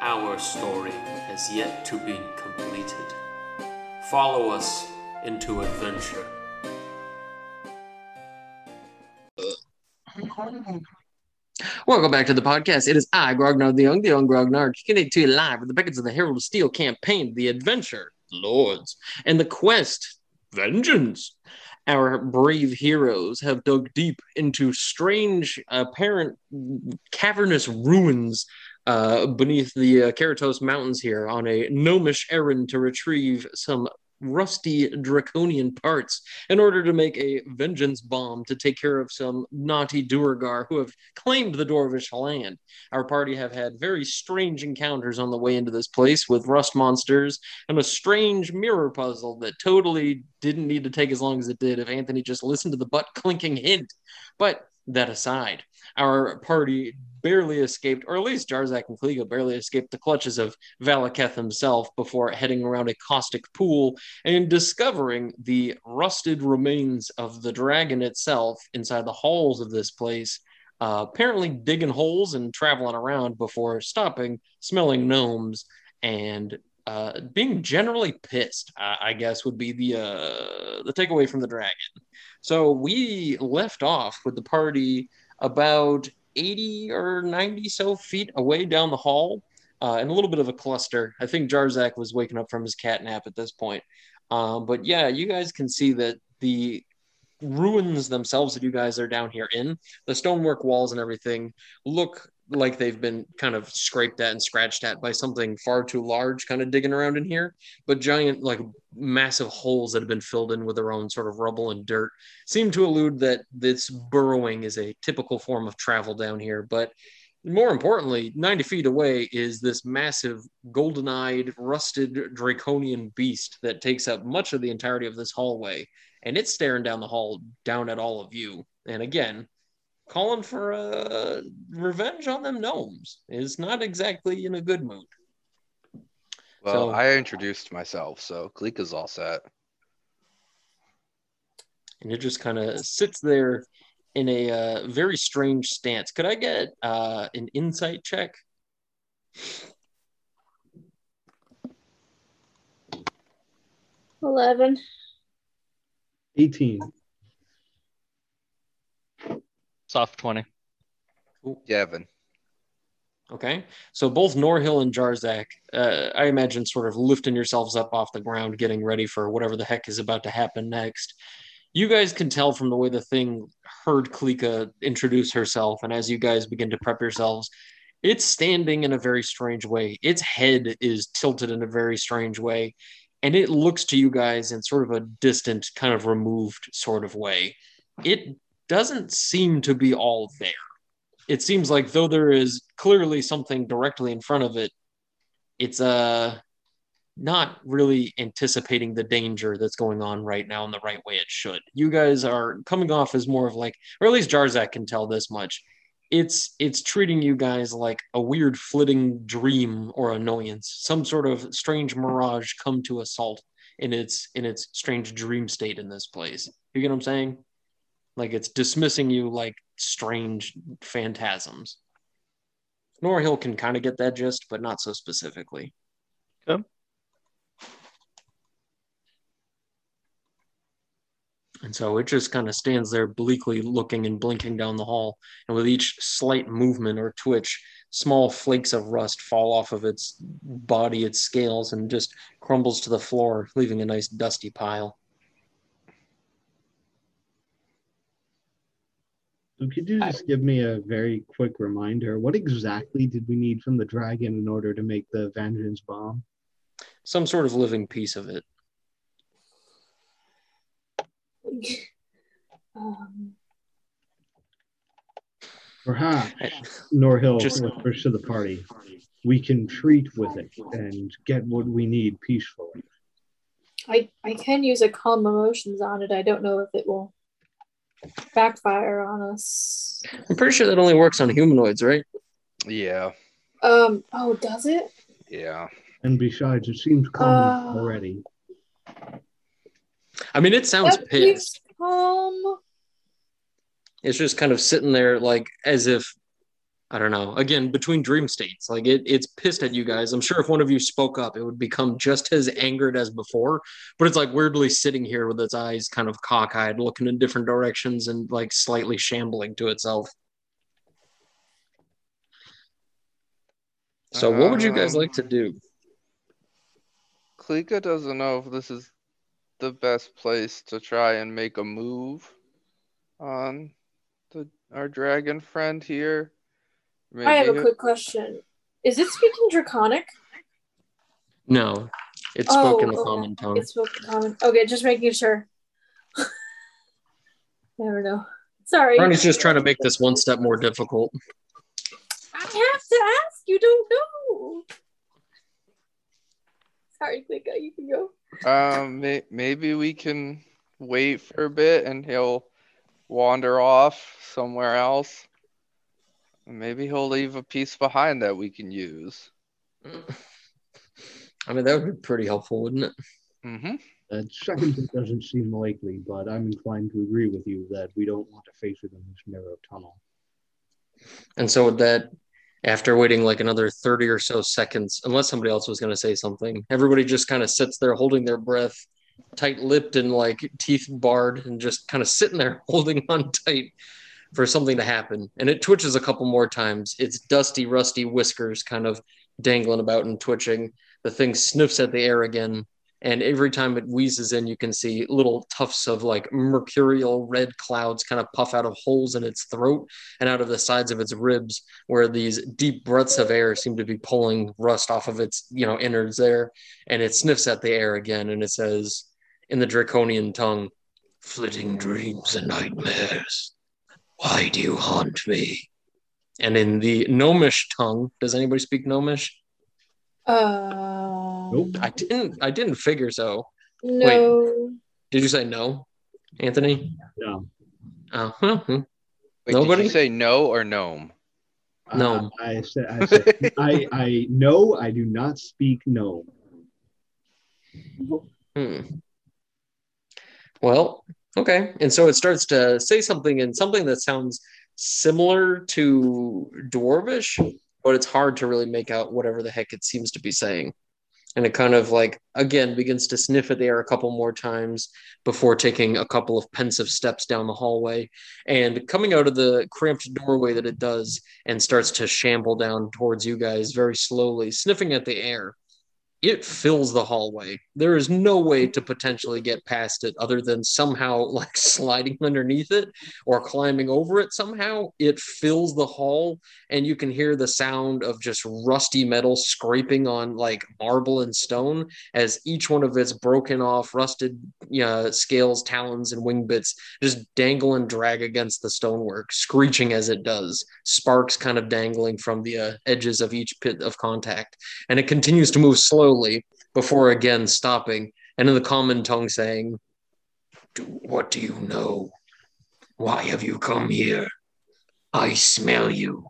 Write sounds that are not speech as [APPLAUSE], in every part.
our story has yet to be completed. Follow us into adventure. Welcome back to the podcast. It is I, Grognard the Young, the Young Grognard, kicking it to you live with the beckons of the Herald of Steel campaign, the adventure, Lords, and the quest, Vengeance. Our brave heroes have dug deep into strange, apparent cavernous ruins uh, beneath the uh, Keratos Mountains here on a gnomish errand to retrieve some rusty draconian parts in order to make a vengeance bomb to take care of some naughty Duergar who have claimed the Dwarvish land. Our party have had very strange encounters on the way into this place with rust monsters and a strange mirror puzzle that totally didn't need to take as long as it did if Anthony just listened to the butt clinking hint. But that aside, our party barely escaped, or at least Jarzak and Klika barely escaped the clutches of Valaketh himself before heading around a caustic pool and discovering the rusted remains of the dragon itself inside the halls of this place. Uh, apparently, digging holes and traveling around before stopping, smelling gnomes, and uh, being generally pissed. Uh, I guess would be the uh, the takeaway from the dragon. So we left off with the party about 80 or 90 so feet away down the hall uh, and a little bit of a cluster. I think Jarzak was waking up from his cat nap at this point. Um, but yeah, you guys can see that the ruins themselves that you guys are down here in, the stonework walls and everything, look like they've been kind of scraped at and scratched at by something far too large kind of digging around in here. But giant like massive holes that have been filled in with their own sort of rubble and dirt seem to allude that this burrowing is a typical form of travel down here. But more importantly 90 feet away is this massive golden-eyed rusted draconian beast that takes up much of the entirety of this hallway. And it's staring down the hall down at all of you. And again calling for uh, revenge on them gnomes is not exactly in a good mood. Well, So- I introduced myself, so Klika's all set. And it just kind of sits there in a uh, very strange stance. Could I get uh, an insight check? Eleven. 18. Soft 20. Yevon. Okay. So both Norhill and Jarzak, uh, I imagine, sort of lifting yourselves up off the ground, getting ready for whatever the heck is about to happen next. You guys can tell from the way the thing heard Klika introduce herself, and as you guys begin to prep yourselves, it's standing in a very strange way. Its head is tilted in a very strange way, and it looks to you guys in sort of a distant, kind of removed sort of way. It doesn't seem to be all there it seems like though there is clearly something directly in front of it, it's uh not really anticipating the danger that's going on right now in the right way it should. You guys are coming off as more of like, or at least Jarzak can tell this much. It's it's treating you guys like a weird flitting dream or annoyance, some sort of strange mirage come to assault in its in its strange dream state in this place. You get what I'm saying? Like it's dismissing you like strange phantasms. Norhill can kind of get that gist, but not so specifically. Okay. And so it just kind of stands there bleakly looking and blinking down the hall. And with each slight movement or twitch, small flakes of rust fall off of its body, its scales, and just crumbles to the floor, leaving a nice dusty pile. So could you just give me a very quick reminder? What exactly did we need from the dragon in order to make the vengeance bomb? Some sort of living piece of it. um, Perhaps Norhill Just- whispers to the party. We can treat with it and get what we need peacefully. I I can use a calm emotions on it. I don't know if it will backfire on us. I'm pretty sure that only works on humanoids, right? Yeah, Um. Oh, does it? yeah. And besides, it seems common Uh, already. I mean, it sounds That pissed. keeps calm. It's just kind of sitting there, like as if I don't know. Again, between dream states, like it, it's pissed at you guys. I'm sure if one of you spoke up, it would become just as angered as before. But it's like weirdly sitting here with its eyes kind of cockeyed, looking in different directions and like slightly shambling to itself. So, what would you guys Um, like to do? Klika doesn't know if this is the best place to try and make a move on the our dragon friend here. I have a quick question. Is it speaking Draconic? No, it's Oh, spoken a okay. common tongue. It's spoken common. Okay, just making sure. [LAUGHS] Never know. Sorry. Ronnie's just trying to make this one step more difficult. I have to ask. You don't know. Sorry, Klika. You can go. Um, may- maybe we can wait for a bit and he'll wander off somewhere else. Maybe he'll leave a piece behind that we can use. [LAUGHS] I mean, that would be pretty helpful, wouldn't it? Mm-hmm. That second it doesn't seem likely, but I'm inclined to agree with you that we don't want to face it in this narrow tunnel. And so with that, after waiting like another 30 or so seconds, unless somebody else was going to say something, everybody just kind of sits there holding their breath, tight lipped and like teeth barred, and just kind of sitting there [LAUGHS] holding on tight for something to happen. And it twitches a couple more times. Its dusty, rusty whiskers kind of dangling about and twitching. The thing sniffs at the air again. And every time it wheezes in, you can see little tufts of like mercurial red clouds kind of puff out of holes in its throat and out of the sides of its ribs where these deep breaths of air seem to be pulling rust off of its you know innards there and it sniffs at the air again and it says in the draconian tongue flitting dreams and nightmares why do you haunt me and in the gnomish tongue does anybody speak gnomish Uh, Nope. i didn't i didn't figure so No. did you say no anthony No. oh huh. Wait, did Nobody? you say no or gnome? No. Uh, I said, I, said I, I, no, I do not speak no. Hmm. Well, okay. And so it starts to say something and something that sounds similar to Dwarvish, but it's hard to really make out whatever the heck it seems to be saying. And it kind of like, again, begins to sniff at the air a couple more times before taking a couple of pensive steps down the hallway and coming out of the cramped doorway that it does and starts to shamble down towards you guys very slowly, sniffing at the air it fills the hallway. There is no way to potentially get past it other than somehow [LAUGHS] like sliding underneath it or climbing over it somehow. It fills the hall, and you can hear the sound of just rusty metal scraping on like marble and stone as each one of its broken off, rusted you know, scales, talons, and wing bits just dangle and drag against the stonework, screeching as it does, sparks kind of dangling from the uh, edges of each pit of contact and it continues to move slowly before again stopping and in the common tongue saying what do you know? Why have you come here? I smell you.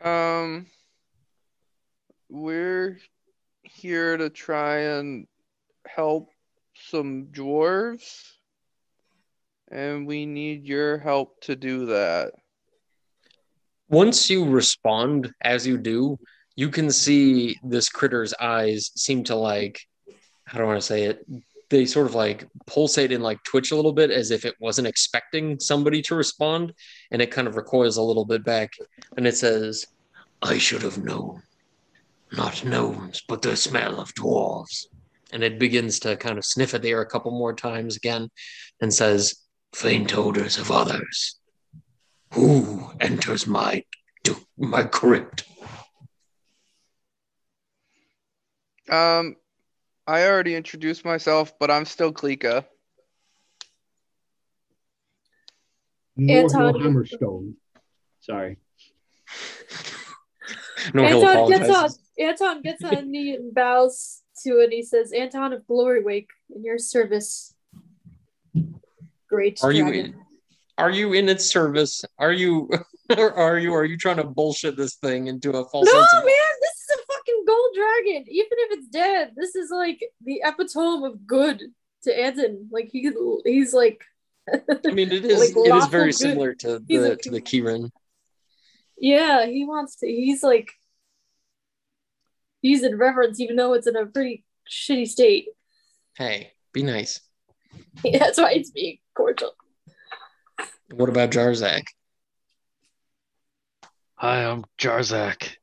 Um, we're here to try and help some dwarves, and we need your help to do that. Once you respond as you do you can see this critter's eyes seem to like how do i want to say it they sort of like pulsate and like twitch a little bit as if it wasn't expecting somebody to respond, and it kind of recoils a little bit back, and it says, "I should have known, not gnomes, but the smell of dwarves." And it begins to kind of sniff at the air a couple more times again, and says, "Faint odors of others. Who enters my my crypt?" Um, I already introduced myself, but I'm still Klika. More Anton- Hammerstone. Sorry. [LAUGHS] No, he'll Anton gets on. Anton gets on a [LAUGHS] knee and bows to it. And he says, "Anton of Glory Wake, in your service, great Are you in? Are you in its service? Are you? [LAUGHS] Or are you? Are you trying to bullshit this thing into a false No, man, this is a fucking gold dragon. Even if it's dead, this is like the epitome of good to Anton. Like he, he's like, I mean, it [LAUGHS] is. Like it is very good. similar to He's the a- to the Kirin. yeah, he wants to. He's like, he's in reverence, even though it's in a pretty shitty state. Hey, be nice. [LAUGHS] That's why it's being cordial. What about Jarzak? Hi, I'm Jarzak.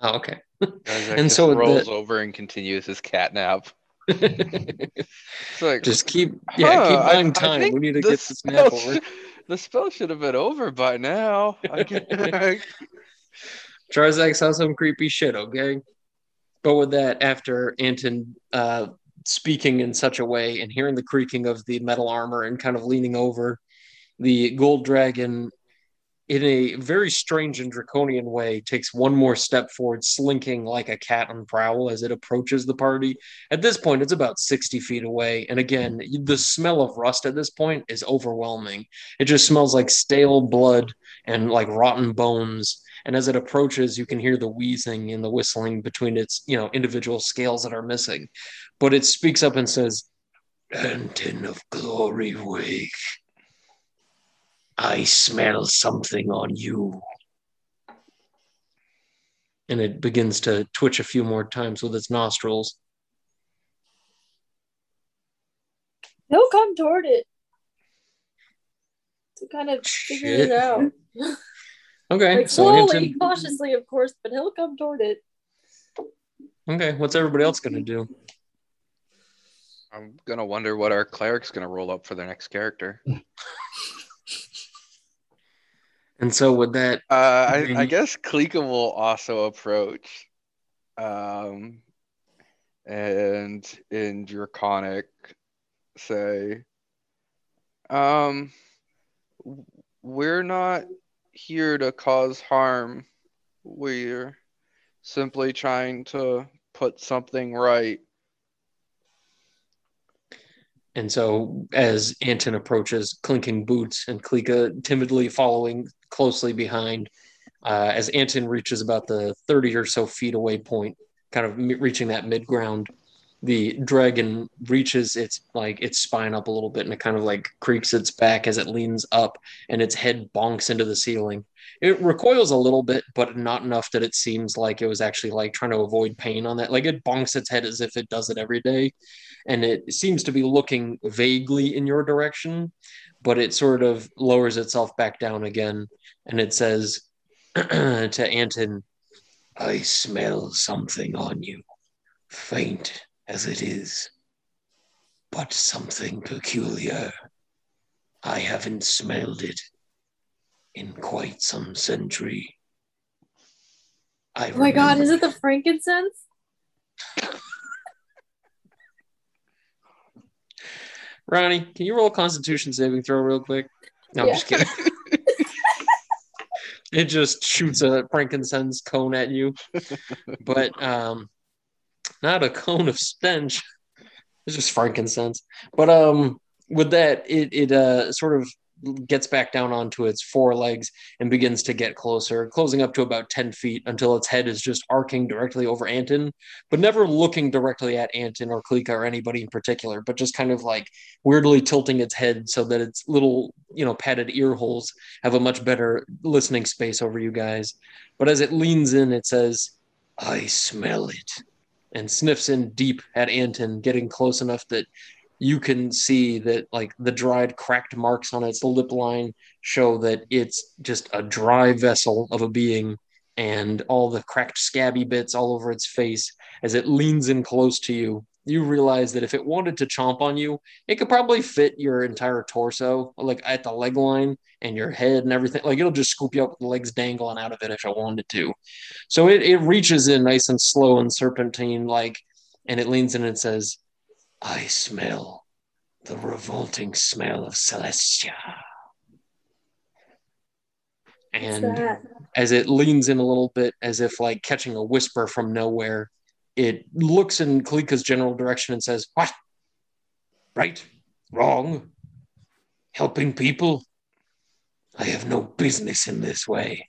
Oh, okay. Jarzak And just so rolls the- over and continues his cat nap. [LAUGHS] It's like, Just keep, yeah, huh, keep I- buying time. We need to the get this map over. should- the spell should have been over by now. I [LAUGHS] can- Jarzak saw some creepy shit, okay? But with that, after Anton uh, speaking in such a way and hearing the creaking of the metal armor and kind of leaning over, the gold dragon, in a very strange and draconian way, takes one more step forward, slinking like a cat on prowl as it approaches the party. At this point, it's about 60 feet away. And again, the smell of rust at this point is overwhelming. It just smells like stale blood and like rotten bones and as it approaches you can hear the wheezing and the whistling between its you know individual scales that are missing but it speaks up and says Anton of glory wake i smell something on you and it begins to twitch a few more times with its nostrils He'll come toward it to kind of figure Shit. it out. [LAUGHS] okay Like so slowly, Anton, cautiously, of course, but he'll come toward it. okay what's everybody else gonna do I'm gonna wonder what our cleric's gonna roll up for their next character. [LAUGHS] and so with that Uh, I, I guess Klika will also approach, um, and in Draconic say, um, we're not here to cause harm. We're simply trying to put something right. And so, as Anton approaches, clinking boots, and Klika timidly following closely behind, uh, as Anton reaches about the 30 or so feet away point, kind of reaching that mid ground, the dragon reaches its like its spine up a little bit and it kind of like creaks its back as it leans up and its head bonks into the ceiling. It recoils a little bit, but not enough that it seems like it was actually like trying to avoid pain on that. Like it bonks its head as if it does it every day and it seems to be looking vaguely in your direction, but it sort of lowers itself back down again, and it says [CLEARS THROAT] to Anton, "I smell something on you, faint as it is, but something peculiar. I haven't smelled it in quite some century." I Oh my god, is it the frankincense? Ronnie, can you roll a Constitution saving throw real quick? No, I'm just kidding. [LAUGHS] it just shoots a frankincense cone at you, [LAUGHS] but um, not a cone of stench. It's just frankincense. But um, with that, it it uh sort of gets back down onto its four legs and begins to get closer, closing up to about ten feet until its head is just arcing directly over Anton, but never looking directly at Anton or Klika or anybody in particular, but just kind of like weirdly tilting its head so that its little, you know, padded ear holes have a much better listening space over you guys. But as it leans in, it says, I smell it. And sniffs in deep at Anton, getting close enough that you can see that like the dried cracked marks on its lip line show that it's just a dry vessel of a being and all the cracked scabby bits all over its face as it leans in close to you you realize that if it wanted to chomp on you it could probably fit your entire torso like at the leg line and your head and everything. Like it'll just scoop you up with the legs dangling out of it if it wanted to. So it, it reaches in nice and slow and serpentine like and it leans in and says I smell the revolting smell of Celestia. And as it leans in a little bit, as if like catching a whisper from nowhere, it looks in Klika's general direction and says, What? Right? Wrong? Helping people? I have no business in this way.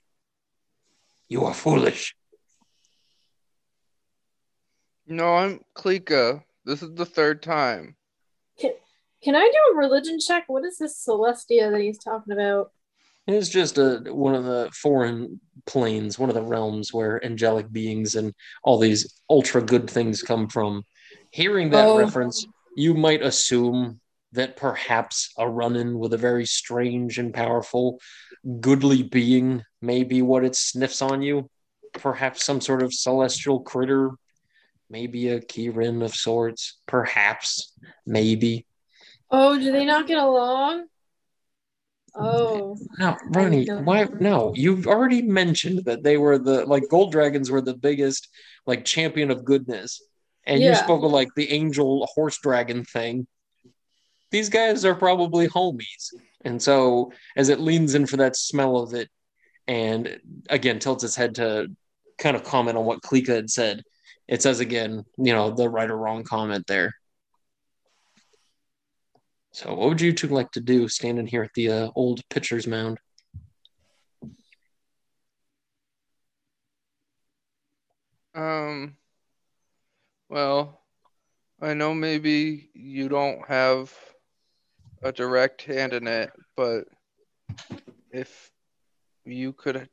You are foolish. No, I'm Klika. This is the third time. Can I do a religion check? What is this Celestia that he's talking about? It's just a one of the foreign planes, one of the realms where angelic beings and all these ultra good things come from. Hearing that Oh. reference, you might assume that perhaps a run-in with a very strange and powerful, goodly being may be what it sniffs on you. Perhaps some sort of celestial critter, maybe a Kirin of sorts. Perhaps, maybe. Oh, do they not get along? Oh, No, Ronnie, why? No, you've already mentioned that they were the like gold dragons were the biggest like champion of goodness, and you spoke of like the angel horse dragon thing. These guys are probably homies, and so as it leans in for that smell of it, and again tilts its head to kind of comment on what Klika had said, it says again, you know, the right or wrong comment there. So, what would you two like to do standing here at the uh, old pitcher's mound? Um, well, I know maybe you don't have a direct hand in it, but if you could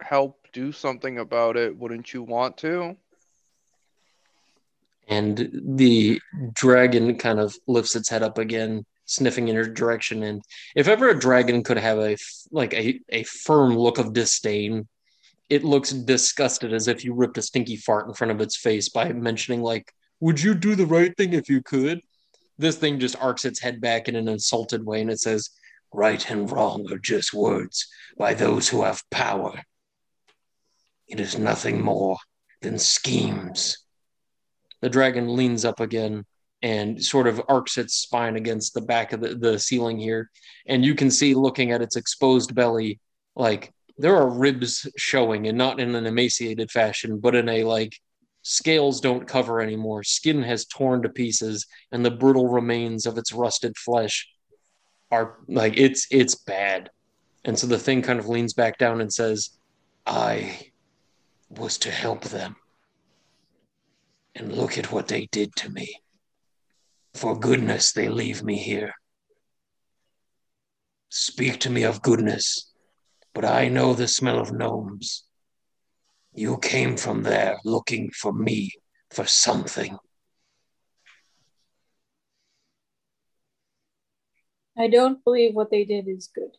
help do something about it, wouldn't you want to? And the dragon kind of lifts its head up again, sniffing in your direction. And if ever a dragon could have a like a, a firm look of disdain, it looks disgusted as if you ripped a stinky fart in front of its face by mentioning like, "Would you do the right thing if you could?" This thing just arcs its head back in an insulted way, and it says, "Right and wrong are just words by those who have power. It is nothing more than schemes." The dragon leans up again and sort of arcs its spine against the back of the, the ceiling here. And you can see, looking at its exposed belly, like there are ribs showing, and not in an emaciated fashion, but in a like scales don't cover anymore. Skin has torn to pieces, and the brittle remains of its rusted flesh are like it's it's bad. And so the thing kind of leans back down and says, I was to help them. And look at what they did to me. For goodness, they leave me here. Speak to me of goodness, but I know the smell of gnomes. You came from there looking for me for something. I don't believe what they did is good.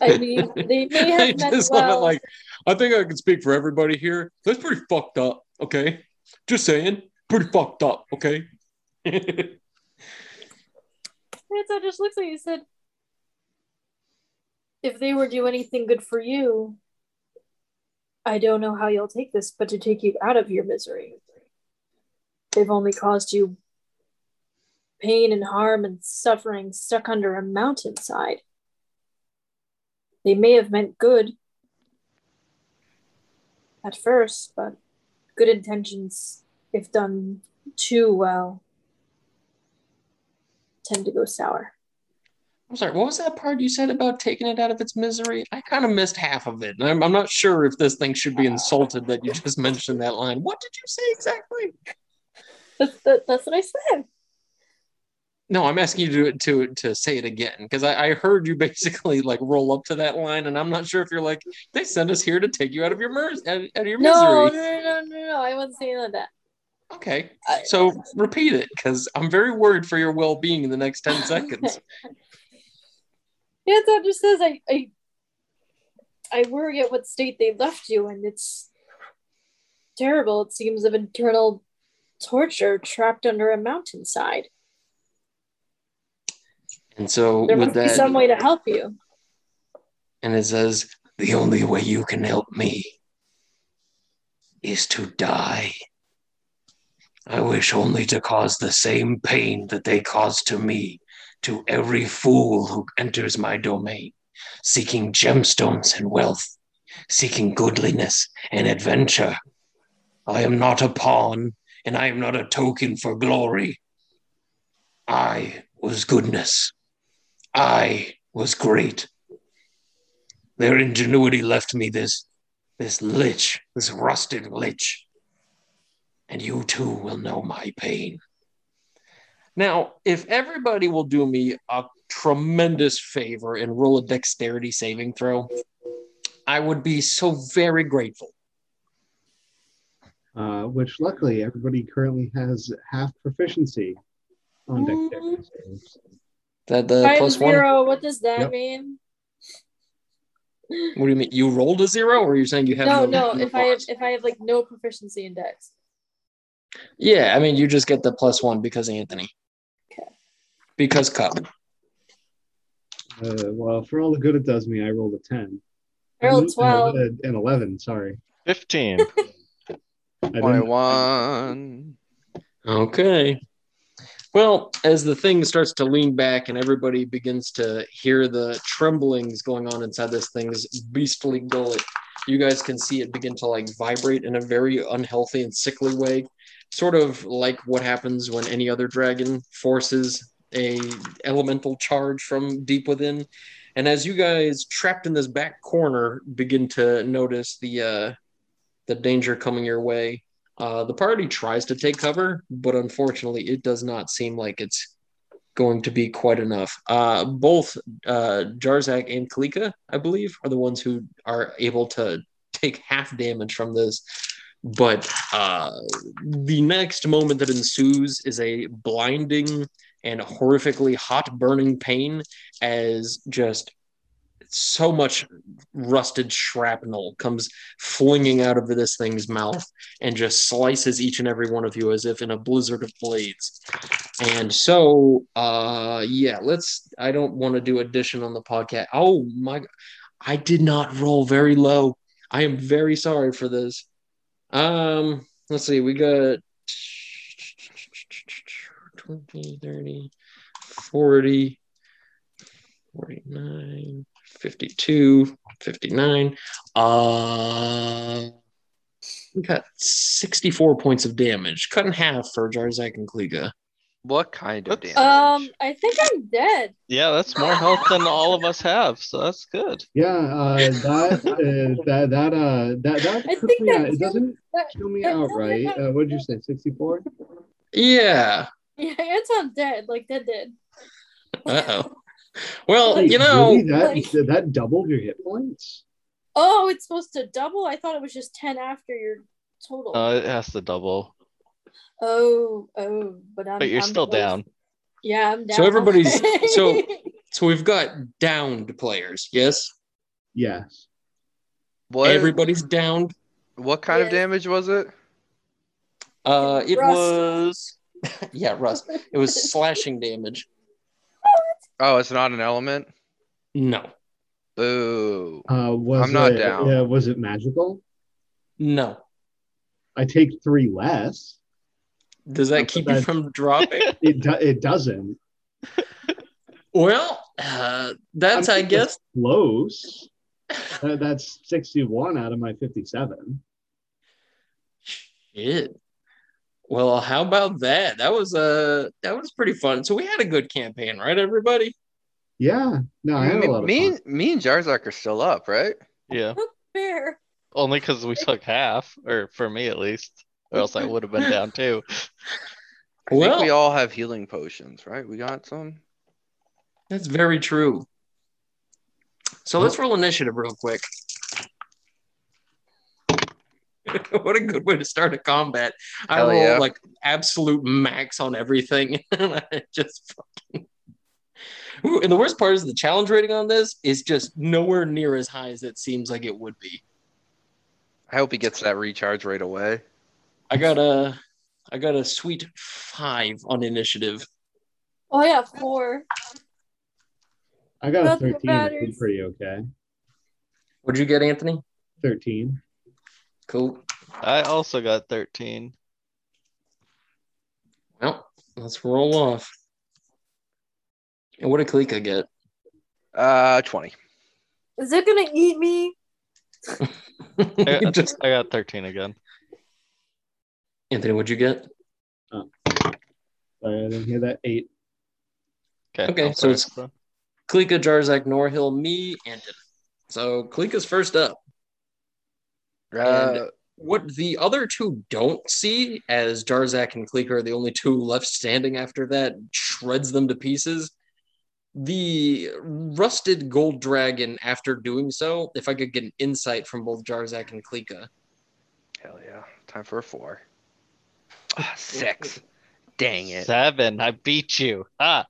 I mean, they may [LAUGHS] I have meant just love it. well. Like, I think I can speak for everybody here. That's pretty fucked up. Okay, just saying, pretty fucked up. Okay. [LAUGHS] Hanzo just looks at you said, If they were do anything good for you, I don't know how you'll take this, but to take you out of your misery. They've only caused you pain and harm and suffering stuck under a mountainside. They may have meant good at first, but good intentions, if done too well, tend to go sour. I'm sorry. What was that part you said about taking it out of its misery? I kind of missed half of it, and I'm, I'm not sure if this thing should be insulted that you just mentioned that line. What did you say exactly? That's, that, that's what I said. No, I'm asking you to to to say it again because I, I heard you [LAUGHS] basically like roll up to that line, and I'm not sure if you're like they sent us here to take you out of your mer- out, of your No, no, misery. no, no, no, no. I wasn't saying like that. Okay, I- so repeat it because I'm very worried for your well being in the next ten seconds. [LAUGHS] Yeah, that just says I, I I worry at what state they left you and it's terrible. It seems of internal torture trapped under a mountainside. And so There must be some way to help you. and it says the only way you can help me is to die. I wish only to cause the same pain that they caused to me, to every fool who enters my domain, seeking gemstones and wealth, seeking goodliness and adventure. I am not a pawn, and I am not a token for glory. I was goodness. I was great. Their ingenuity left me this, this lich, this rusted lich. And you too will know my pain. Now, if everybody will do me a tremendous favor and roll a dexterity saving throw, I would be so very grateful. Uh, which luckily everybody currently has half proficiency on Mm. dexterity saves. That the Five plus one. what does that Yep. mean? What do you mean? You rolled a zero, or you're saying you have No, no? no, if I have if I have like no proficiency in dex. Yeah, I mean, you just get the plus one because Anthony. Okay. Because Cup. Uh, well, for all the good it does me, I rolled a 10. I rolled An- 12. An 11, sorry. 15. [LAUGHS] I didn't- 21. Okay. Well, as the thing starts to lean back and everybody begins to hear the tremblings going on inside this thing's beastly gullet, you guys can see it begin to like vibrate in a very unhealthy and sickly way, sort of like what happens when any other dragon forces a elemental charge from deep within. And as you guys trapped in this back corner begin to notice the uh the danger coming your way, uh, the party tries to take cover, but unfortunately, it does not seem like it's going to be quite enough. Uh, both uh, Jarzak and Kalika, I believe, are the ones who are able to take half damage from this. But uh, the next moment that ensues is a blinding and horrifically hot burning pain as just so much rusted shrapnel comes flinging out of this thing's mouth and just slices each and every one of you as if in a blizzard of blades. And so, uh, yeah, let's. I don't want to do addition on the podcast. Oh my, I did not roll very low. I am very sorry for this. Um, let's see, we got 20, 30, 40, 49, 52, 59. Uh, we got 64 points of damage, cut in half for Jarzak and Klika. What kind of damage? Um, I think I'm dead. Yeah, that's more health than all of us have, so that's good. Yeah, uh, that, uh, that, that, uh, that, that, I think me out. It doesn't that- kill me outright. Uh, what did you say, 64? Yeah, Yeah. it's on dead, like dead dead. Uh oh. Well, Wait, you know, really? that, like- that doubled your hit points? Oh, it's supposed to double? I thought it was just 10 after your total. Uh, it has to double, oh, oh, but I'm but you're I'm still close. down. Yeah, I'm down. So everybody's- [LAUGHS] so- so we've got downed players. Yes. Yes. What? Everybody's downed. what kind of damage was it? Uh, it Rust. was, [LAUGHS] yeah, Rust. It was slashing damage. Oh, it's not an element. No, Boo. Uh, was I'm not it, down. Uh, was it magical? no. I take three less. Does that Not keep you from dropping? [LAUGHS] It, do, it doesn't. [LAUGHS] well, uh, that's, I I'm guess, Close. Uh, that's 61 out of my 57. Shit. Well, how about that? That was uh that was pretty fun. So we had a good campaign, right, everybody? Yeah. No, I had a lot of me, fun. me and Jarzak are still up, right? Yeah, [LAUGHS] Fair. only because we took half, or for me at least, or else I would have been down too. [LAUGHS] [LAUGHS] I think we all have healing potions, right? We got some. that's very true. So let's roll initiative real quick. [LAUGHS] what a good way to start a combat. I Hell roll yeah. like absolute max on everything. I [LAUGHS] just fucking. Ooh, and the worst part is the challenge rating on this is just nowhere near as high as it seems like it would be. I hope he gets that recharge right away. I got a, I got a sweet five on initiative. Oh yeah, four. I got a 13. which is pretty okay. What'd you get, Anthony? 13. Cool. I also got 13. Well, let's roll off. And what did Kalika get? Uh, 20. Is it gonna eat me? [LAUGHS] I got, Just I got 13 again. Anthony, what'd you get? Sorry, I didn't hear that. 8. Okay, Okay, I'll so start it's- then. Kalika, Jarzak, Norhill, me, Anton. So Kalika's first up. Uh, What the other two don't see, as Jarzak and Kalika are the only two left standing after that, shreds them to pieces. The rusted gold dragon, after doing so, if I could get an insight from both Jarzak and Kalika, hell yeah. Time for a four. Ah, [LAUGHS] six. Dang it. Seven. I beat you. Ah,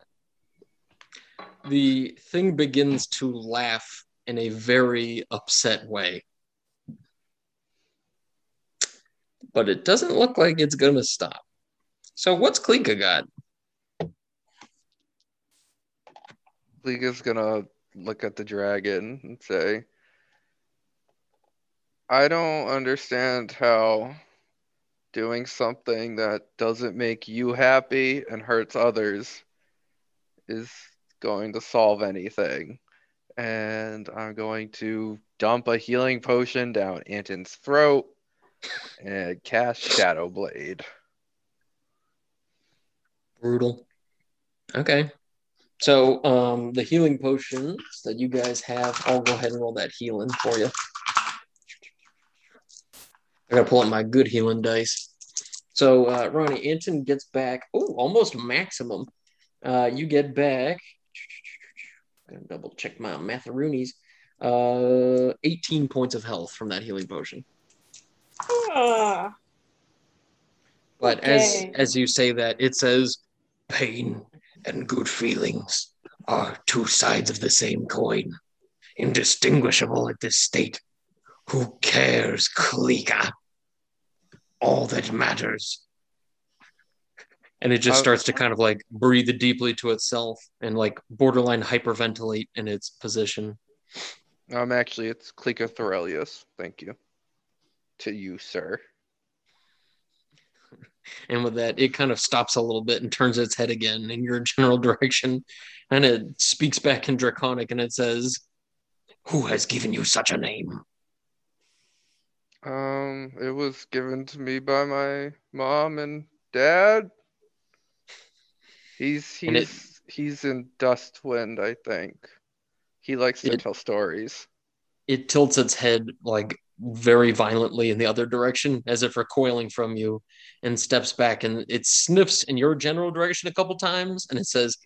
the thing begins to laugh in a very upset way. But it doesn't look like it's going to stop. So, what's Klika got? Liga's gonna look at the dragon and say, I don't understand how doing something that doesn't make you happy and hurts others is going to solve anything. And I'm going to dump a healing potion down Anton's throat and cast Shadow Blade. Brutal. Okay. So, um, the healing potions that you guys have, I'll go ahead and roll that healing for you. I gotta pull out my good healing dice. So, uh, Ronnie, Anton gets back, oh, almost maximum. Uh, you get back, I'm gonna double check my matheroonies, uh, 18 points of health from that healing potion. Ah, But as Okay. as you say that, it says pain and good feelings are two sides of the same coin, indistinguishable at this state. Who cares, Klika? All that matters. And it just Uh, starts to kind of like breathe deeply to itself and like borderline hyperventilate in its position. Um, actually, it's Klika Thorelius. Thank you. To you, sir. And with that, it kind of stops a little bit and turns its head again in your [LAUGHS] general direction. And it speaks back in Draconic and it says, Who has given you such a name? Um, it was given to me by my mom and dad. He's And it- he's he's in Dustwind, I think. He likes to It- tell stories. It tilts its head like very violently in the other direction as if recoiling from you and steps back and it sniffs in your general direction a couple times and it says,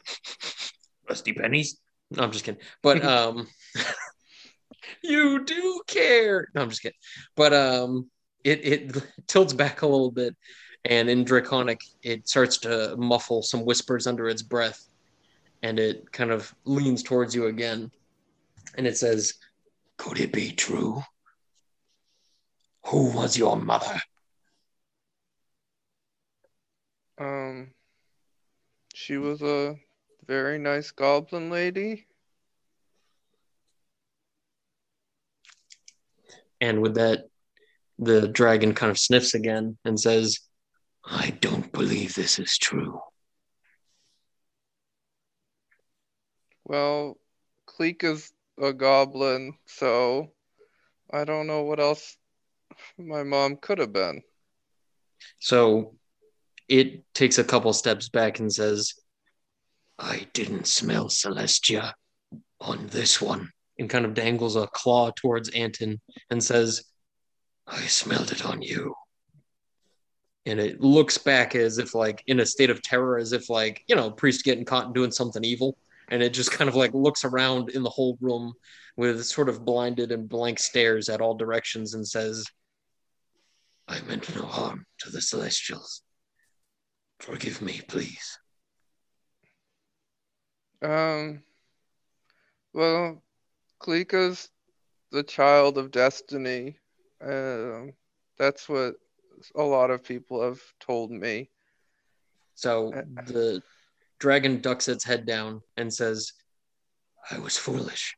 Rusty pennies? No, I'm just kidding. But [LAUGHS] um [LAUGHS] you do care. No, I'm just kidding. But um it it [LAUGHS] tilts back a little bit and in draconic it starts to muffle some whispers under its breath and it kind of leans towards you again and it says could it be true who was your mother Um, she was a very nice goblin lady. and with that the dragon kind of sniffs again and says i don't believe this is true Well, Cleek is a goblin, so I don't know what else my mom could have been. So it takes a couple steps back and says, I didn't smell Celestia on this one. And kind of dangles a claw towards Anton and says, I smelled it on you. and it looks back as if like in a state of terror, as if like you know priest getting caught and doing something evil, and it just kind of like looks around in the whole room with sort of blinded and blank stares at all directions and says, "I meant no harm to the Celestials. Forgive me, please." Um. Well, Klika's the child of destiny. Um, that's what a lot of people have told me. So Uh, the dragon ducks its head down and says, I was foolish.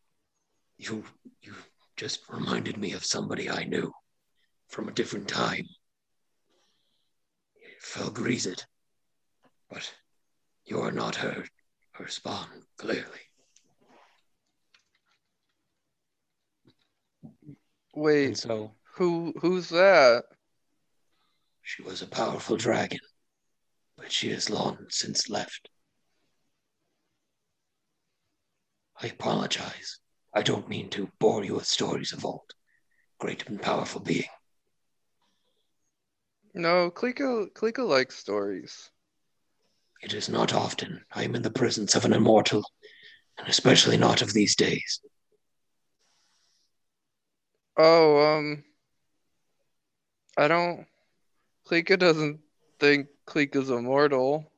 You you just reminded me of somebody I knew from a different time. Felgreased. But you are not her her spawn, clearly. Wait, And so who who's that? she was a powerful dragon, but she has long since left. I apologize. I don't mean to bore you with stories of old, great and powerful being. No, Klika Klika likes stories. It is not often I am in the presence of an immortal, and especially not of these days. Oh, um, I don't. Klika doesn't think Klika's immortal.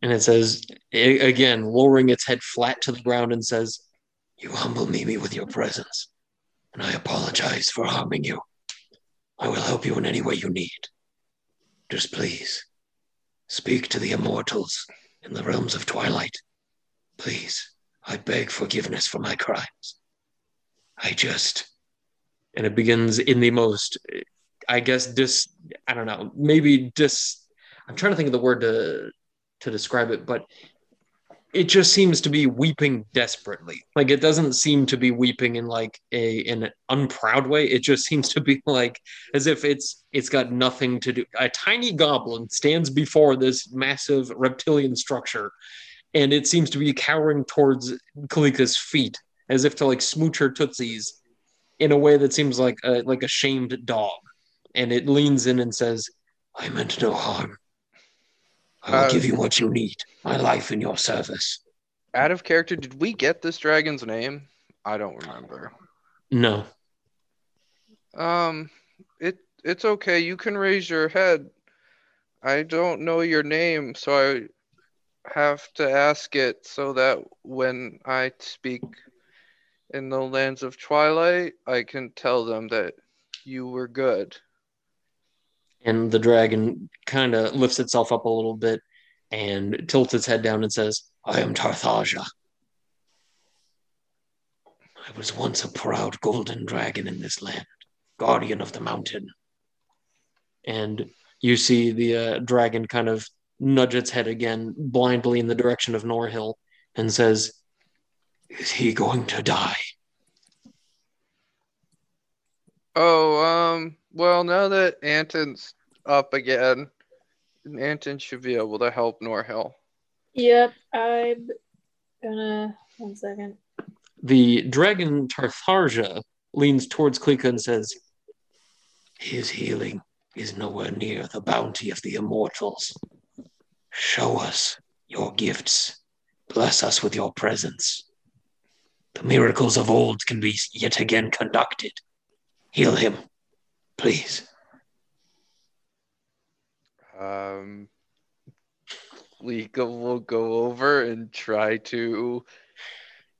And it says, again, lowering its head flat to the ground, and says, You humble me with your presence, and I apologize for harming you. I will help you in any way you need. Just please, speak to the immortals in the realms of twilight. Please, I beg forgiveness for my crimes. I just. And it begins in the most, I guess, dis. I don't know, maybe dis. I'm trying to think of the word to to describe it, but it just seems to be weeping desperately. Like it doesn't seem to be weeping in like a in an unproud way. It just [LAUGHS] seems to be like as if it's it's got nothing to do. A tiny goblin stands before this massive reptilian structure, and it seems to be cowering towards Klika's feet, as if to like smooch her tootsies in a way that seems like a like a shamed dog. And it leans in and says, I meant no harm. I will Uh, give you what you need. My life in your service. Out of character, did we get this dragon's name? I don't remember. No. Um, it it's okay. You can raise your head. I don't know your name, so I have to ask it so that when I speak in the lands of twilight, I can tell them that you were good. And the dragon kind of lifts itself up a little bit and tilts its head down and says, I am Tarthaja. I was once a proud golden dragon in this land, guardian of the mountain. And you see the uh, dragon kind of nudge its head again blindly in the direction of Norhill and says, Is he going to die? Oh, um, well, now that Anton's up again, Anton should be able to help Norhill. Yep, I'm gonna. One second. The dragon Tartharja leans towards Klika and says, His healing is nowhere near the bounty of the immortals. Show us your gifts. Bless us with your presence. The miracles of old can be yet again conducted. Heal him, please. Um, Klika will go over and try to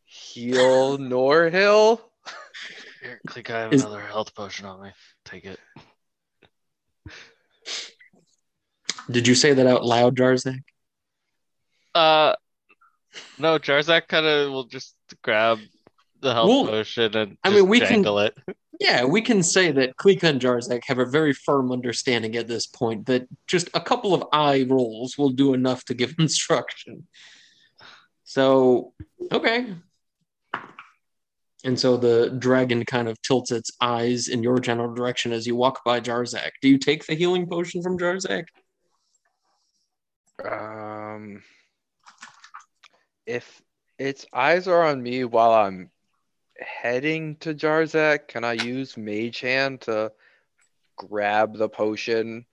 heal [LAUGHS] Norhill. Here, click. I have Is- another health potion on me. Take it. Did you say that out loud, Jarzak? Uh, no, Jarzak kind of will just grab the health Well, potion and I just mean, we can- jangle it. Yeah, we can say that Klika and Jarzak have a very firm understanding at this point that just a couple of eye rolls will do enough to give [LAUGHS] instruction. So, okay. And so the dragon kind of tilts its eyes in your general direction as you walk by Jarzak. Do you take the healing potion from Jarzak? Um, if its eyes are on me while I'm heading to Jarzak, can I use Mage Hand to grab the potion,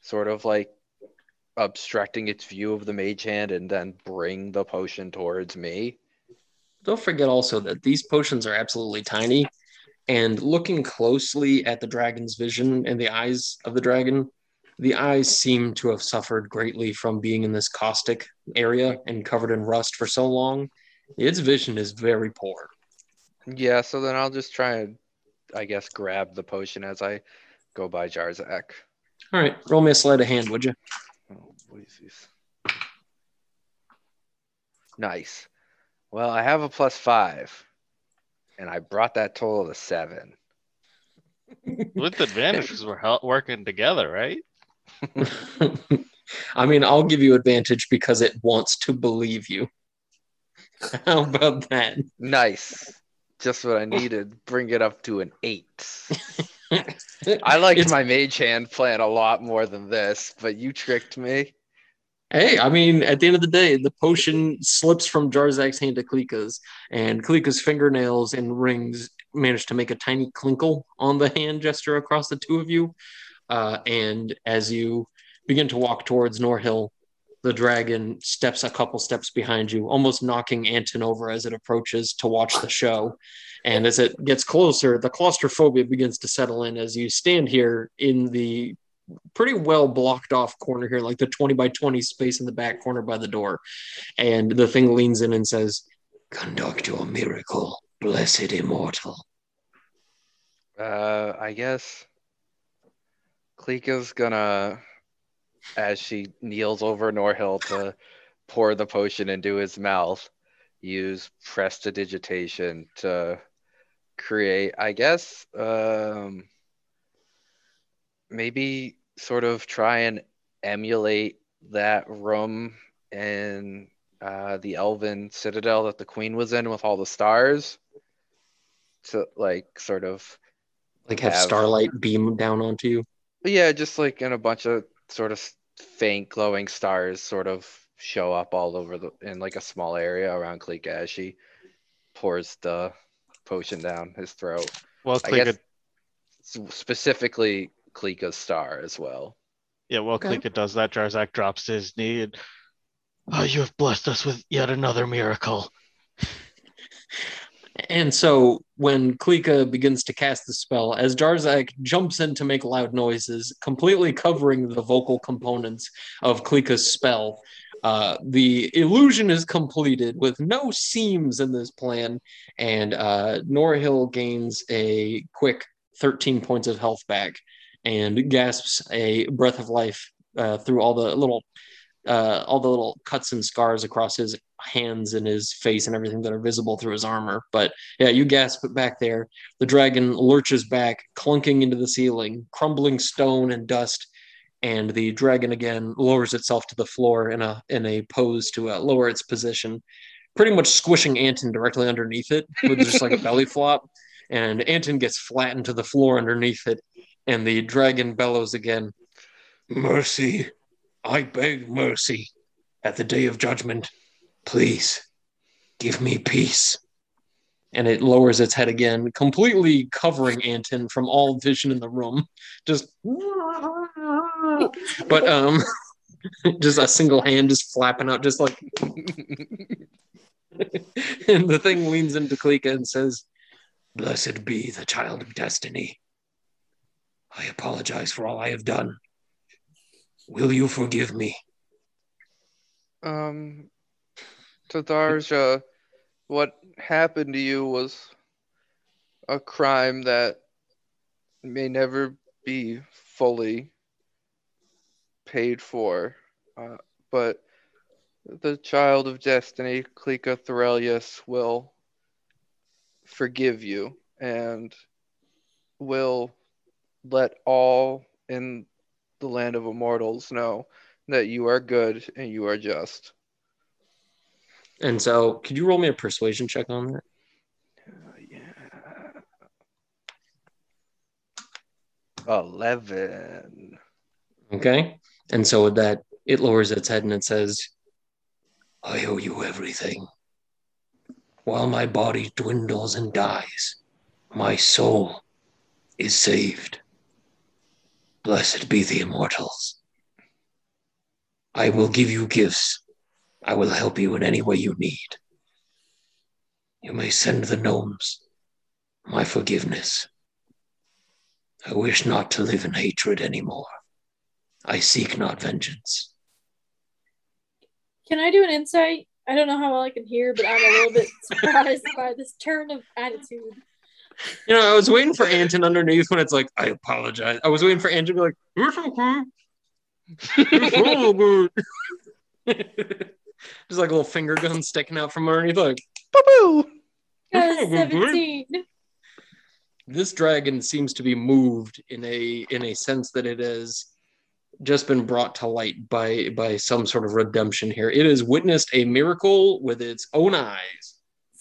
sort of like obstructing its view of the mage hand, and then bring the potion towards me. Don't forget also that these potions are absolutely tiny. And looking closely at the dragon's vision and the eyes of the dragon, the eyes seem to have suffered greatly from being in this caustic area and covered in rust for so long. Its vision is very poor. Yeah, so then I'll just try and, I guess, grab the potion as I go by Jarzak. All right, roll me a sleight of hand, would you? Oh, what is this? Nice. Well, I have a plus five, and I brought that total to seven. With advantage because we're hel- working together, right? [LAUGHS] I mean, I'll give you advantage because it wants to believe you. [LAUGHS] How about that? Nice. Just what I needed. Bring it up to an eight. [LAUGHS] I liked It's- my mage hand plan a lot more than this, but you tricked me. Hey, I mean, at the end of the day, the potion slips from Jarzak's hand to Klika's, and Klika's fingernails and rings manage to make a tiny clinkle on the hand gesture across the two of you. Uh, and as you begin to walk towards Norhill, the dragon steps a couple steps behind you, almost knocking Anton over as it approaches to watch the show. And as it gets closer, the claustrophobia begins to settle in as you stand here in the pretty well blocked off corner here, like the 20 by 20 space in the back corner by the door. And the thing leans in and says, Conduct your miracle, blessed immortal. Uh, I guess Klika's gonna, as she kneels over Norhill to pour the potion into his mouth, use prestidigitation to create, I guess, um, maybe sort of try and emulate that room in uh, the Elven Citadel that the Queen was in with all the stars. To like sort of Like have Have- starlight beam down onto you. Yeah, just like in a bunch of sort of faint glowing stars sort of show up all over the in like a small area around Klika as she pours the potion down his throat. Well, I Klika, guess specifically Klika's star as well. yeah, well, Okay. Klika does that. Jarzak drops his knee and, oh, you have blessed us with yet another miracle. And so when Klika begins to cast the spell, as Jarzak jumps in to make loud noises, completely covering the vocal components of Klika's spell, uh, the illusion is completed with no seams in this plan, and uh, Norhill gains a quick 13 points of health back and gasps a breath of life uh, through all the little uh, all the little cuts and scars across his hands and his face and everything that are visible through his armor. But yeah, you gasp it back there. The dragon lurches back, clunking into the ceiling, crumbling stone and dust. And the dragon again lowers itself to the floor in a in a pose to uh, lower its position, pretty much squishing Anton directly underneath it with just like a [LAUGHS] belly flop. And Anton gets flattened to the floor underneath it, and the dragon bellows again. Mercy, I beg mercy. At the day of judgment, please give me peace. And it lowers its head again, completely covering Anton from all vision in the room. Just, but um, [LAUGHS] just a single hand just flapping out, just like. [LAUGHS] and the thing leans into Klika and says, "Blessed be the child of destiny. I apologize for all I have done. Will you forgive me?" Um, Tatharja, what happened to you was a crime that may never be fully paid for. Uh, but the child of destiny, Klika Thorelius, will forgive you and will let all in the land of immortals know that you are good and you are just. And so, could you roll me a persuasion check on that? Uh, yeah. Eleven. Okay. And so, with that, it lowers its head and it says, I owe you everything. While my body dwindles and dies, my soul is saved. Blessed be the immortals. I will give you gifts. I will help you in any way you need. You may send the gnomes my forgiveness. I wish not to live in hatred anymore. I seek not vengeance. Can I do an insight? I don't know how well I can hear, but I'm a little bit [LAUGHS] surprised by this turn of attitude. You know, I was waiting for Anton underneath when it's like, I apologize. I was waiting for Anton to be like, it's okay. It's all good. [LAUGHS] Just like a little finger gun sticking out from underneath, like, Boo Because good. 17. this dragon seems to be moved in a in a sense that it has just been brought to light by by some sort of redemption here. It has witnessed a miracle with its own eyes.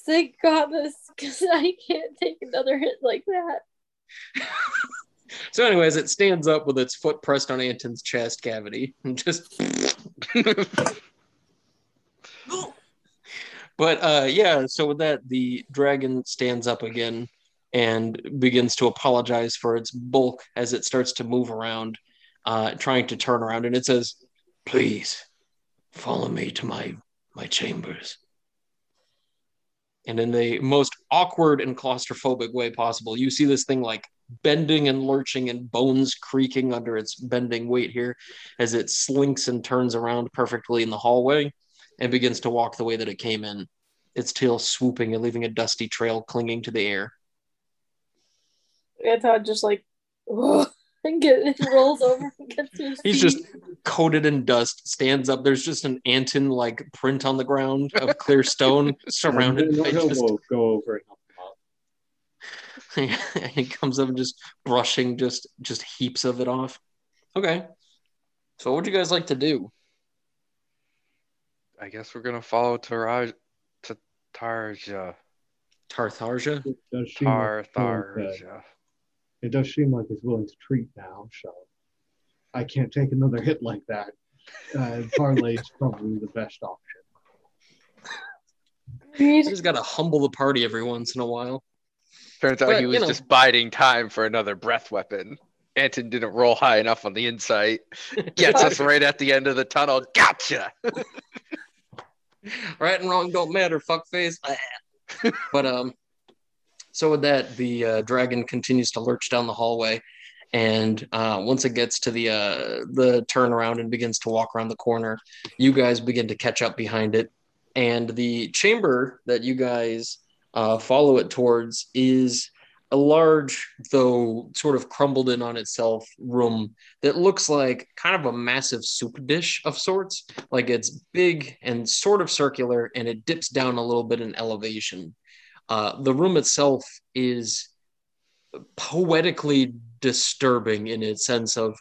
Thank God this, because [LAUGHS] I can't take another hit like that. [LAUGHS] So, anyways, it stands up with its foot pressed on Anton's chest cavity [LAUGHS] and just. but uh, yeah, so with that, the dragon stands up again and begins to apologize for its bulk as it starts to move around, uh, trying to turn around, and it says, "Please follow me to my my chambers." And in the most awkward and claustrophobic way possible, you see this thing like bending and lurching and bones creaking under its bending weight here as it slinks and turns around perfectly in the hallway and begins to walk the way that it came in, its tail swooping and leaving a dusty trail clinging to the air. Anton just like, [LAUGHS] and get, it rolls over and gets to his He's feet. just coated in dust, stands up. There's just an Anton like print on the ground of clear stone [LAUGHS] surrounded by He'll just go- go over and help him out. [LAUGHS] and he comes up and just brushing just just heaps of it off. Okay. So what would you guys like to do? I guess we're gonna follow Taraj to Tarja. Tartharja? It does seem like it's willing to- Tartharja. it does seem like it's willing to treat now, so I can't take another hit like that. Uh, parlay is probably the best option. You just gotta humble the party every once in a while. Turns out But, he you was know- just biding time for another breath weapon. Anton didn't roll high enough on the insight. Gets us right at the end of the tunnel. Gotcha. [LAUGHS] right and wrong don't matter, fuckface. but um, so with that, the uh, dragon continues to lurch down the hallway, and uh, once it gets to the uh, the turnaround and begins to walk around the corner, you guys begin to catch up behind it, and the chamber that you guys uh, follow it towards is a large, though sort of crumbled in on itself, room that looks like kind of a massive soup dish of sorts. Like it's big and sort of circular and it dips down a little bit in elevation. Uh, the room itself is poetically disturbing in its sense of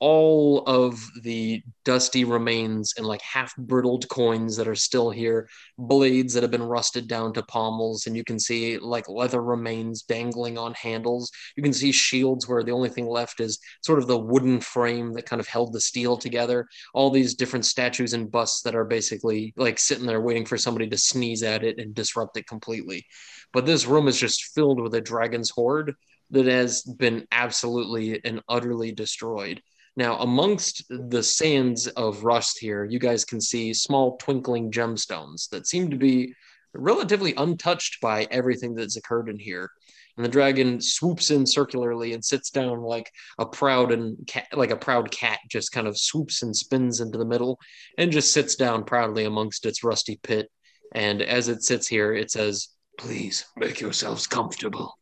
all of the dusty remains and like half brittled coins that are still here blades that have been rusted down to pommels and you can see like leather remains dangling on handles. You can see shields where the only thing left is sort of the wooden frame that kind of held the steel together. All these different statues and busts that are basically like sitting there waiting for somebody to sneeze at it and disrupt it completely. But this room is just filled with a dragon's horde that has been absolutely and utterly destroyed. Now, amongst the sands of rust here, you guys can see small twinkling gemstones that seem to be relatively untouched by everything that's occurred in here. And the dragon swoops in circularly and sits down like a proud and cat, like a proud cat, just kind of swoops and spins into the middle and just sits down proudly amongst its rusty pit. And as it sits here, it says, Please make yourselves comfortable.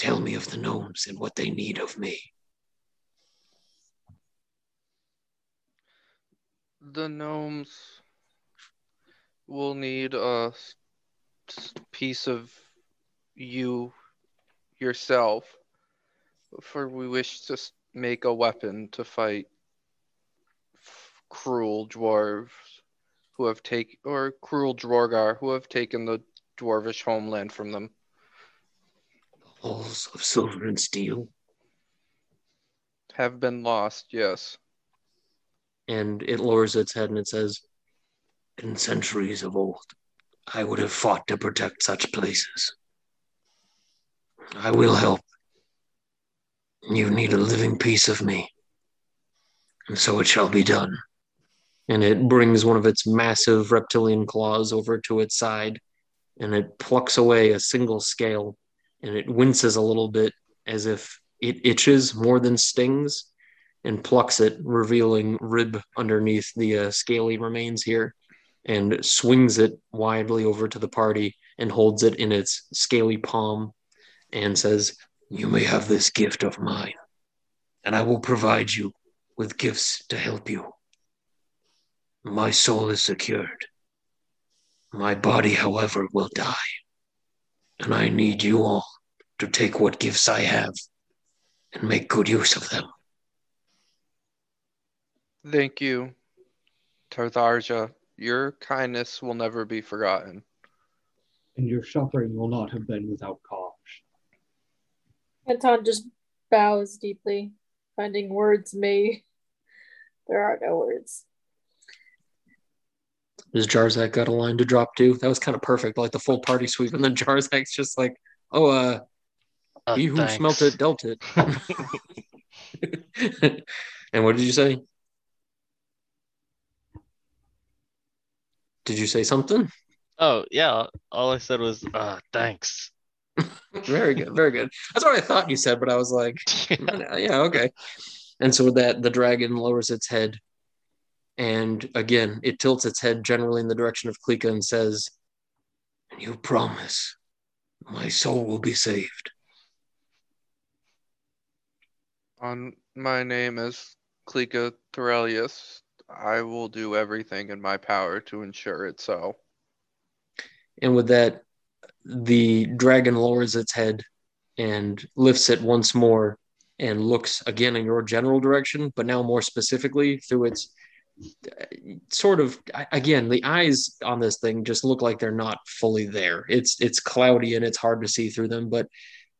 Tell me of the gnomes and what they need of me. The gnomes will need a piece of you yourself, for we wish to make a weapon to fight cruel dwarves who have taken, or cruel Duergar who have taken the dwarvish homeland from them. Halls of silver and steel. Have been lost, yes. And it lowers its head and it says, In centuries of old, I would have fought to protect such places. I will help. You need a living piece of me. And so it shall be done. And it brings one of its massive reptilian claws over to its side and it plucks away a single scale and it winces a little bit as if it itches more than stings and plucks it, revealing rib underneath the uh, scaly remains here, and swings it widely over to the party and holds it in its scaly palm and says, You may have this gift of mine, and I will provide you with gifts to help you. My soul is secured. My body, however, will die, and I need you all to take what gifts I have and make good use of them. Thank you, Tartharja. Your kindness will never be forgotten. And your suffering will not have been without cause. Anton just bows deeply, finding words may. There are no words. Does Jarzak got a line to drop too? That was kind of perfect, like the full party sweep, and then [LAUGHS] Jarzak's just like, "Oh, uh, Uh, he who smelt it dealt it." [LAUGHS] and what did you say? Did you say something? oh yeah, all I said was uh thanks. [LAUGHS] Very good, very good. That's what I thought you said, but I was like, yeah, okay. And so with that, the dragon lowers its head, and again, it tilts its head generally in the direction of Klika and says, "You promise, my soul will be saved." On my name is Klika Thorelius. I will do everything in my power to ensure it so. And with that, the dragon lowers its head and lifts it once more and looks again in your general direction, but now more specifically through its sort of again the eyes on this thing just look like they're not fully there. It's it's cloudy and it's hard to see through them, but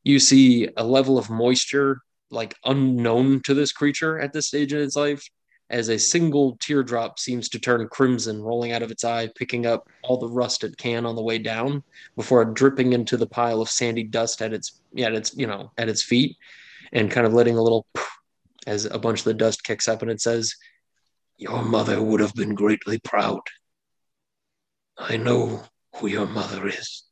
you see a level of moisture like unknown to this creature at this stage in its life as a single teardrop seems to turn crimson rolling out of its eye picking up all the rust it can on the way down before dripping into the pile of sandy dust at its at its you know at its feet and kind of letting a little as a bunch of the dust kicks up and it says your mother would have been greatly proud i know who your mother is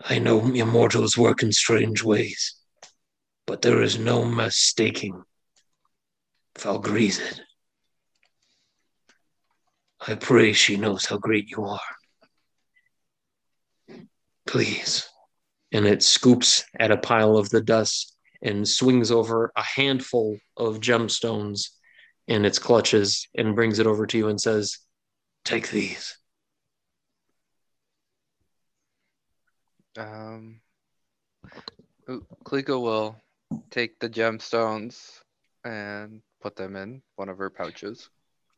i know immortals work in strange ways but there is no mistaking Valgrizid. I pray she knows how great you are. Please. And it scoops at a pile of the dust and swings over a handful of gemstones in its clutches and brings it over to you and says, Take these. Um, Klika will take the gemstones and put them in one of her pouches.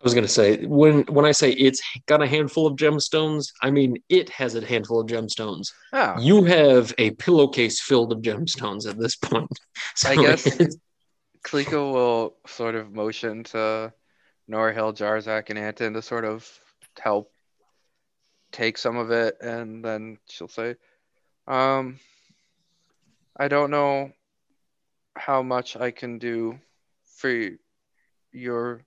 I was gonna say when when I say it's got a handful of gemstones, I mean it has a handful of gemstones. Ah, You have a pillowcase filled of gemstones at this point. [LAUGHS] So I guess- it's- will sort of motion to Norhill, Jarzak, and Anton to sort of help take some of it, and then she'll say, um, I don't know how much I can do for your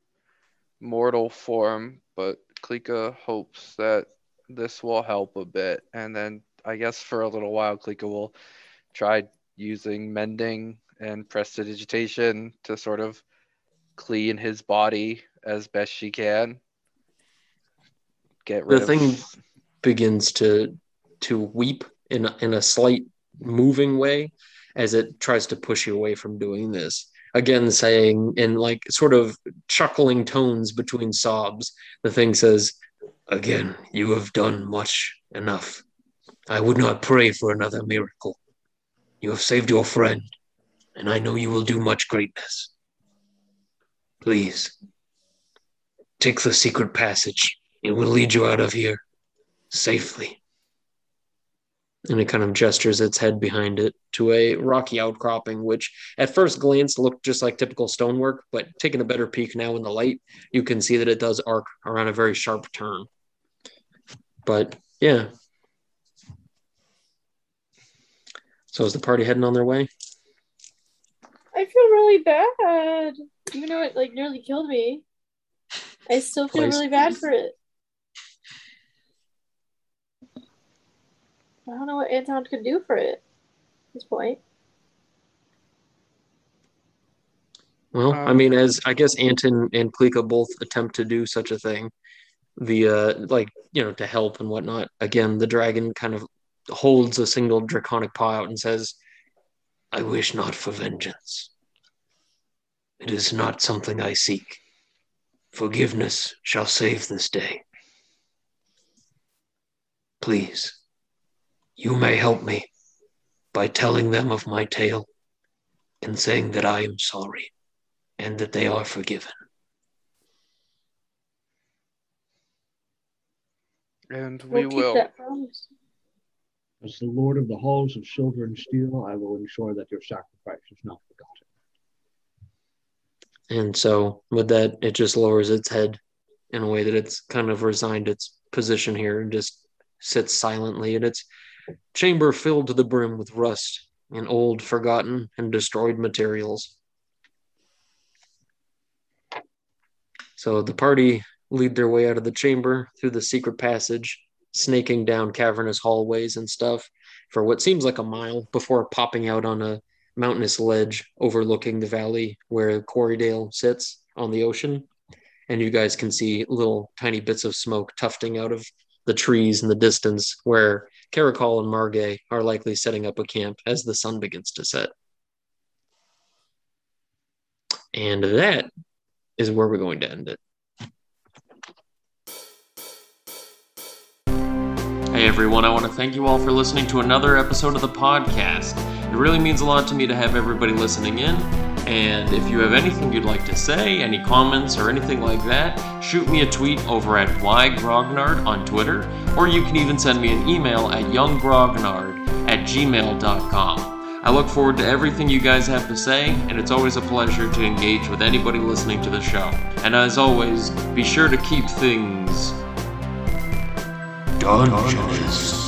mortal form, but Klika hopes that this will help a bit. And then I guess for a little while, Klika will try using mending and prestidigitation to sort of clean his body as best she can. Get rid The of thing begins to to weep in a, in a slight moving way as it tries to push you away from doing this. Again, saying in like sort of chuckling tones between sobs, the thing says, "Again, you have done much enough. I would not pray for another miracle. You have saved your friend, and I know you will do much greatness. Please take the secret passage. It will lead you out of here safely. And it kind of gestures its head behind it to a rocky outcropping, which at first glance looked just like typical stonework, but taking a better peek now in the light, you can see that it does arc around a very sharp turn. But yeah. So is the party heading on their way? I feel really bad. Even though it like nearly killed me. I still feel Please. really bad for it. I don't know what Anton could do for it at this point. Well, I Um, mean, as I guess Anton and Klika both attempt to do such a thing, the uh, like you know to help and whatnot. Again, the dragon kind of holds a single draconic paw out and says, "I wish not for vengeance. It is not something I seek. Forgiveness shall save this day. Please, you may help me by telling them of my tale and saying that I am sorry." and that they are forgiven. And we We'll keep will. As the Lord of the halls of silver and steel, I will ensure that your sacrifice is not forgotten. And so, with that, it just lowers its head in a way that it's kind of resigned its position here and just sits silently in its chamber filled to the brim with rust and old, forgotten, and destroyed materials. So the party lead their way out of the chamber through the secret passage, snaking down cavernous hallways and stuff for what seems like a mile before popping out on a mountainous ledge overlooking the valley where Quarrydale sits on the ocean. And you guys can see little tiny bits of smoke tufting out of the trees in the distance where Caracol and Margay are likely setting up a camp as the sun begins to set. And that is where we're going to end it. Hey everyone, I want to thank you all for listening to another episode of the podcast. It really means a lot to me to have everybody listening in. And if you have anything you'd like to say, any comments or anything like that, shoot me a tweet over at ygrognard on Twitter, or you can even send me an email at yunggrognard at gmail.com. I look forward to everything you guys have to say, and it's always a pleasure to engage with anybody listening to the show. And as always, be sure to keep things Dungeons.